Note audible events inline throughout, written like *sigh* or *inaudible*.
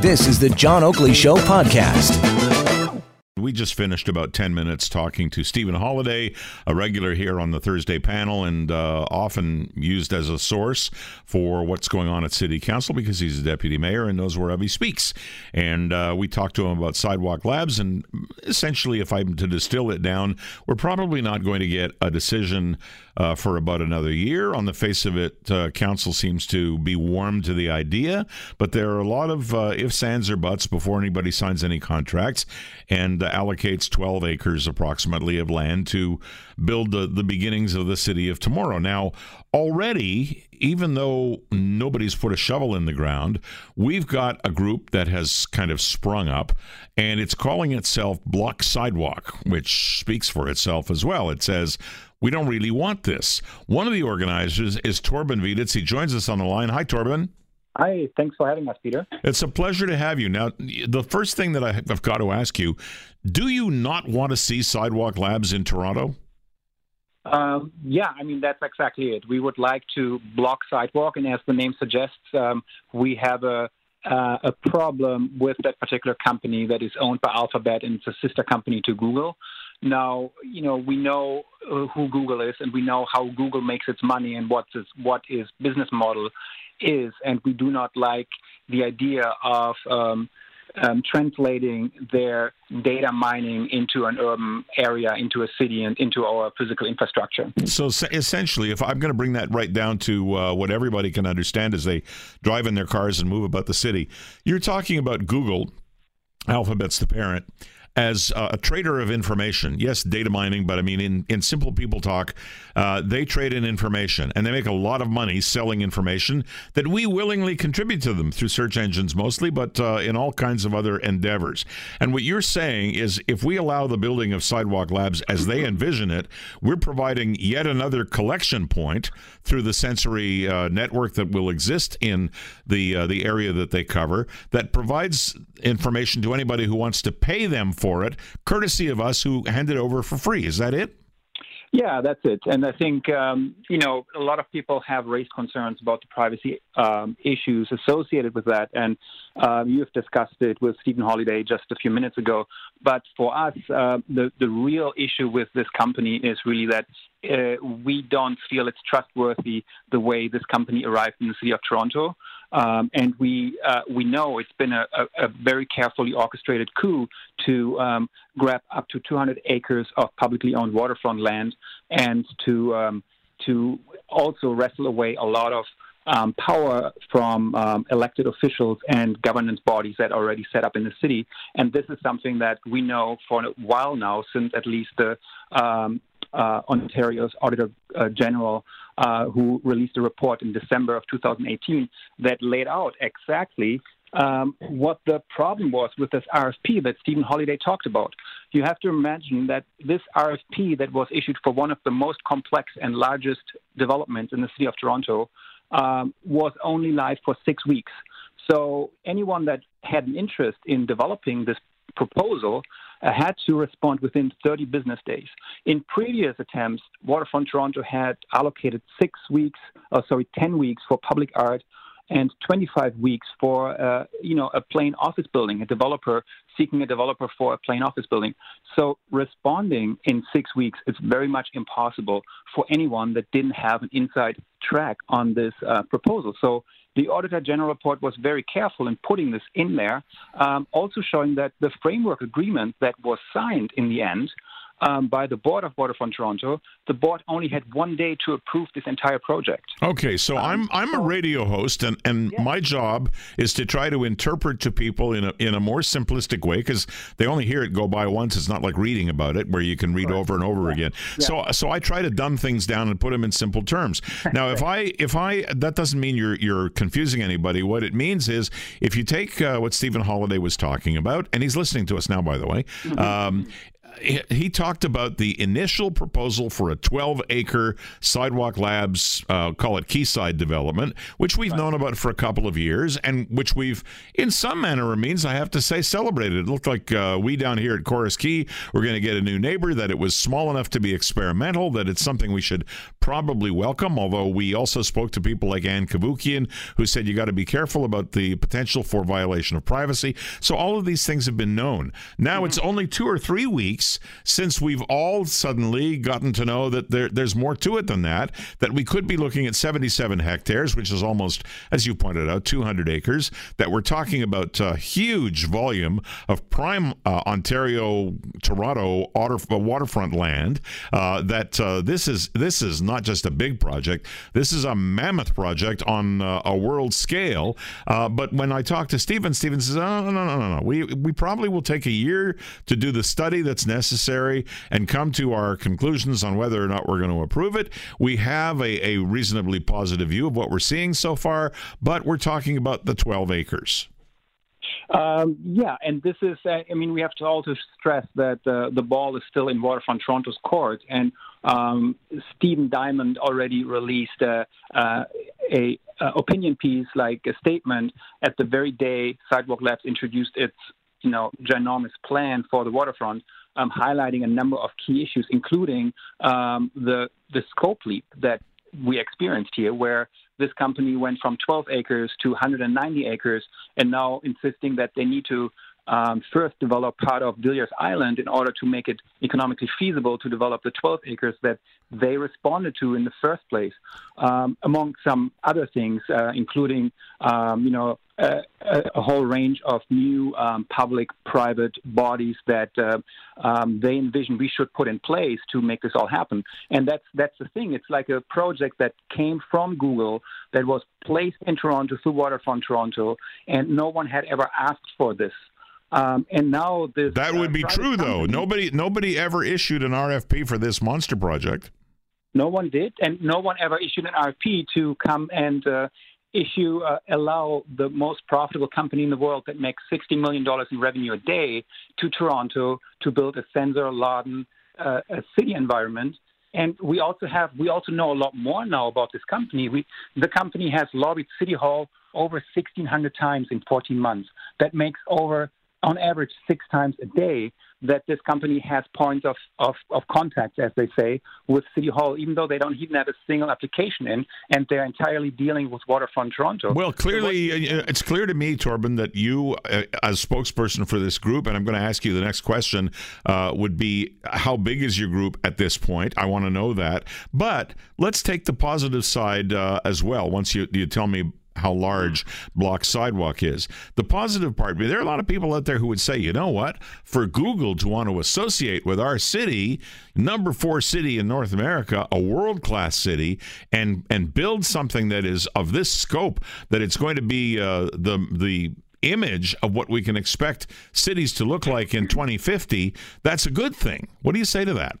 This is the John Oakley Show podcast. We just finished about 10 minutes talking to Stephen Holyday, a regular here on the Thursday panel and uh, often used as a source for what's going on at City Council because he's a deputy mayor and knows wherever he speaks. And uh, we talked to him about Sidewalk Labs. And essentially, if I'm to distill it down, we're probably not going to get a decision uh, for about another year. On the face of it, uh, council seems to be warm to the idea, but there are a lot of uh, ifs, ands, or buts before anybody signs any contracts and allocates 12 acres approximately of land to build the, the beginnings of the city of tomorrow. Now, already, even though nobody's put a shovel in the ground, we've got a group that has kind of sprung up and it's calling itself Block Sidewalk, which speaks for itself as well. It says, we don't really want this. One of the organizers is Thorben Wieditz. He joins us on the line. Hi, Thorben. Hi, thanks for having us, Peter. It's a pleasure to have you. Now, the first thing that I've got to ask you do you not want to see Sidewalk Labs in Toronto? Um, yeah, I mean, that's exactly it. We would like to block Sidewalk, and as the name suggests, um, we have a uh, a problem with that particular company that is owned by Alphabet and it's a sister company to Google. Now, you know, we know uh, who Google is and we know how Google makes its money and what is what its business model is, and we do not like the idea of um, um, translating their data mining into an urban area, into a city, and into our physical infrastructure. So essentially, if I'm going to bring that right down to uh, what everybody can understand as they drive in their cars and move about the city, you're talking about Google, Alphabet's the parent as a trader of information. Yes, data mining, but I mean, in, in simple people talk, uh, they trade in information and they make a lot of money selling information that we willingly contribute to them through search engines mostly, but uh, in all kinds of other endeavors. And what you're saying is if we allow the building of Sidewalk Labs as they envision it, we're providing yet another collection point through the sensory uh, network that will exist in the, uh, the area that they cover that provides information to anybody who wants to pay them for for it, courtesy of us who hand it over for free. Is that it? Yeah, that's it. And I think, um, you know, a lot of people have raised concerns about the privacy um, issues associated with that. And um, you've discussed it with Stephen Holyday just a few minutes ago. But for us, uh, the, the real issue with this company is really that uh, we don't feel it's trustworthy the way this company arrived in the city of Toronto. Um, and we uh, we know it's been a, a, a, very carefully orchestrated coup to um, grab up to 200 acres of publicly owned waterfront land and to um, to also wrestle away a lot of um, power from um, elected officials and governance bodies that are already set up in the city. And this is something that we know for a while now, since at least the um, uh, Ontario's Auditor uh, General, uh, who released a report in December of 2018 that laid out exactly um, what the problem was with this RFP that Stephen Holyday talked about. You have to imagine that this RFP that was issued for one of the most complex and largest developments in the city of Toronto um, was only live for six weeks. So anyone that had an interest in developing this proposal had to respond within 30 business days. In previous attempts, Waterfront Toronto had allocated six weeks, uh, sorry, 10 weeks for public art and 25 weeks for uh, you know a plain office building, a developer seeking a developer for a plain office building. So responding in six weeks is very much impossible for anyone that didn't have an inside track on this uh, proposal. So the Auditor General report was very careful in putting this in there, um, also showing that the framework agreement that was signed in the end um, by the board of Waterfront Toronto, the board only had one day to approve this entire project. Okay, so um, I'm I'm a radio host, and and yeah. my job is to try to interpret to people in a in a more simplistic way because they only hear it go by once. It's not like reading about it where you can read over and over yeah. again. Yeah. So so I try to dumb things down and put them in simple terms. *laughs* Now, if I if I that doesn't mean you're you're confusing anybody. What it means is if you take uh, what Stephen Holyday was talking about, and he's listening to us now, by the way. Mm-hmm. Um, he talked about the initial proposal for a 12 acre Sidewalk Labs, uh, call it Quayside development, which we've right. known about for a couple of years and which we've, in some manner or means, I have to say, celebrated. It looked like uh, we down here at Corus Quay were going to get a new neighbor, that it was small enough to be experimental, that it's something we should probably welcome. Although we also spoke to people like Ann Cavoukian, who said you got to be careful about the potential for violation of privacy. So all of these things have been known. Now mm-hmm. it's only two or three weeks since we've all suddenly gotten to know that there, there's more to it than that, that we could be looking at 77 hectares, which is almost, as you pointed out, 200 acres, that we're talking about a huge volume of prime uh, Ontario, Toronto water, uh, waterfront land. Uh, that uh, this is this is not just a big project. This is a mammoth project on uh, a world scale. Uh, but when I talk to Stephen, Stephen says, "Oh no, no, no, no. We we probably will take a year to do the study that's necessary and come to our conclusions on whether or not we're going to approve it. We have a, a reasonably positive view of what we're seeing so far, but we're talking about the 12 acres. Um, yeah, and this is, uh, I mean, we have to also stress that uh, the ball is still in Waterfront Toronto's court. And um, Stephen Diamond already released uh, uh a, a, opinion piece, like a statement, at the very day Sidewalk Labs introduced its, you know, ginormous plan for the waterfront, um, highlighting a number of key issues, including um, the the scope leap that we experienced here, where this company went from 12 acres to 190 acres, and now insisting that they need to um, first develop part of Villiers Island in order to make it economically feasible to develop the 12 acres that they responded to in the first place, um, among some other things, uh, including, um, you know, a, a, whole range of new um, public-private bodies that uh, um, they envision we should put in place to make this all happen. And that's that's the thing. It's like a project that came from Google that was placed in Toronto through Waterfront Toronto, and no one had ever asked for this. Um, and now this that would uh, be true company, though. Nobody nobody ever issued an RFP for this monster project. No one did, and no one ever issued an RFP to come and uh, issue uh, allow the most profitable company in the world that makes sixty million dollars in revenue a day to Toronto to build a sensor laden uh, a city environment. And we also have we also know a lot more now about this company. We the company has lobbied City Hall over 1,600 times in 14 months. That makes over on average six times a day that this company has points of, of, of contact, as they say, with City Hall, even though they don't even have a single application in, and they're entirely dealing with Waterfront Toronto. Well, clearly, uh, it's clear to me, Thorben, that you, uh, as spokesperson for this group, and I'm going to ask you the next question, uh, would be how big is your group at this point? I want to know that. But let's take the positive side uh, as well. Once you, you tell me how large block sidewalk is. The positive part, there are a lot of people out there who would say, you know what, for Google to want to associate with our city, number four city in North America, a world class city, and and build something that is of this scope, that it's going to be uh, the the image of what we can expect cities to look like in 2050, that's a good thing. What do you say to that?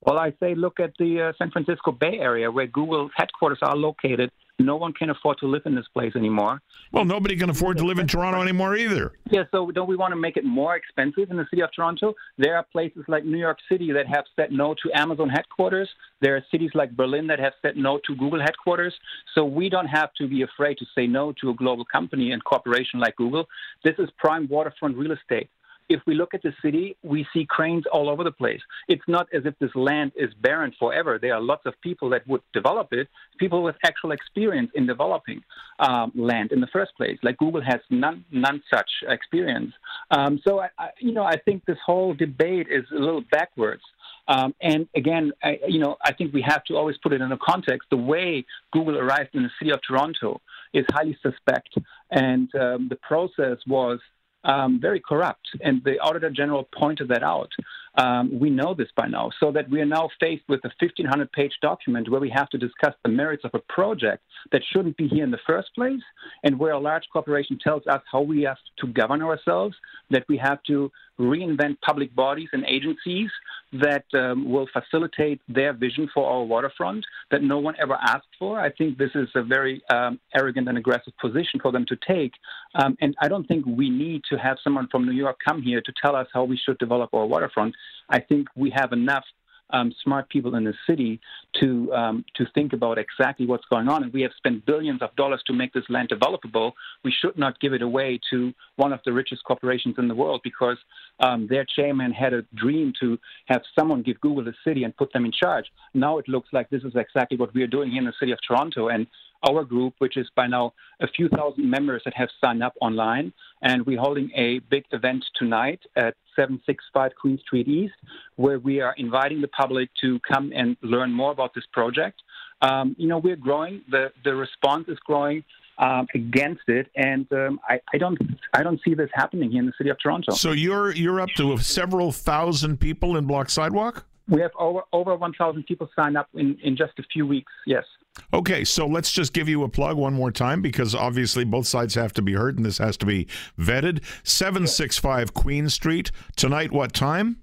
Well, I say look at the uh, San Francisco Bay Area where Google's headquarters are located no one can afford to live in this place anymore. Well, nobody can afford to live in Toronto anymore either. Yeah, so don't we want to make it more expensive in the city of Toronto? There are places like New York City that have said no to Amazon headquarters. There are cities like Berlin that have said no to Google headquarters. So we don't have to be afraid to say no to a global company and corporation like Google. This is prime waterfront real estate if we look at the city, we see cranes all over the place. It's not as if this land is barren forever. There are lots of people that would develop it, people with actual experience in developing um, land in the first place. Like Google has none, none such experience. Um, so, I, I, you know, I think this whole debate is a little backwards. Um, and again, I, you know, I think we have to always put it in a context. The way Google arrived in the city of Toronto is highly suspect, and um, the process was um, very corrupt. And the Auditor General pointed that out. Um, we know this by now, so that we are now faced with a 1,500 page document where we have to discuss the merits of a project that shouldn't be here in the first place, and where a large corporation tells us how we have to govern ourselves, that we have to reinvent public bodies and agencies that um, will facilitate their vision for our waterfront that no one ever asked for. I think this is a very um, arrogant and aggressive position for them to take. Um, and I don't think we need to have someone from New York come here to tell us how we should develop our waterfront. I think we have enough um, smart people in the city to um, to think about exactly what's going on. And we have spent billions of dollars to make this land developable. We should not give it away to one of the richest corporations in the world because um, their chairman had a dream to have someone give Google the city and put them in charge. Now it looks like this is exactly what we are doing here in the city of Toronto. And our group, which is by now a few thousand members that have signed up online. And we're holding a big event tonight at 765 Queen Street East, where we are inviting the public to come and learn more about this project. Um, you know, we're growing. The the response is growing. Um, against it, and um, I, I, don't I don't see this happening here in the city of Toronto. So you're you're up to several thousand people in Block Sidewalk. We have over over 1,000 people sign up in, in just a few weeks. Yes. Okay, so let's just give you a plug one more time because obviously both sides have to be heard and this has to be vetted. 765 Queen Street. Tonight, what time?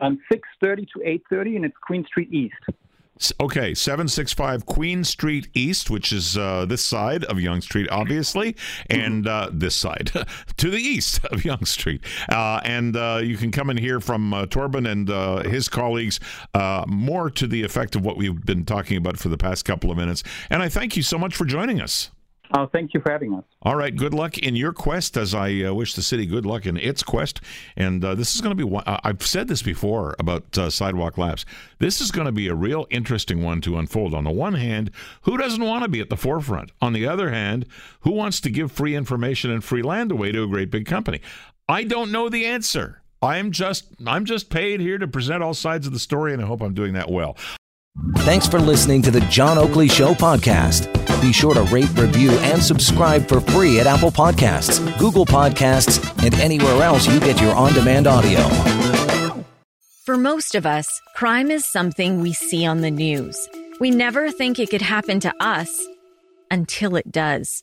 Um, 6.30 to 8.30, and it's Queen Street East. Okay, 765 Queen Street East, which is uh, this side of Yonge Street, obviously, and uh, this side *laughs* to the east of Yonge Street. Uh, and uh, you can come and hear from uh, Thorben and uh, his colleagues more to the effect of what we've been talking about for the past couple of minutes. And I thank you so much for joining us. Oh, thank you for having us. All right. Good luck in your quest, as I uh, wish the city good luck in its quest. And uh, this is going to be one. I've said this before about uh, Sidewalk Labs. This is going to be a real interesting one to unfold. On the one hand, who doesn't want to be at the forefront? On the other hand, who wants to give free information and free land away to a great big company? I don't know the answer. I'm just I'm just paid here to present all sides of the story, and I hope I'm doing that well. Thanks for listening to the John Oakley Show podcast. Be sure to rate, review, and subscribe for free at Apple Podcasts, Google Podcasts, and anywhere else you get your on demand audio. For most of us, crime is something we see on the news. We never think it could happen to us until it does.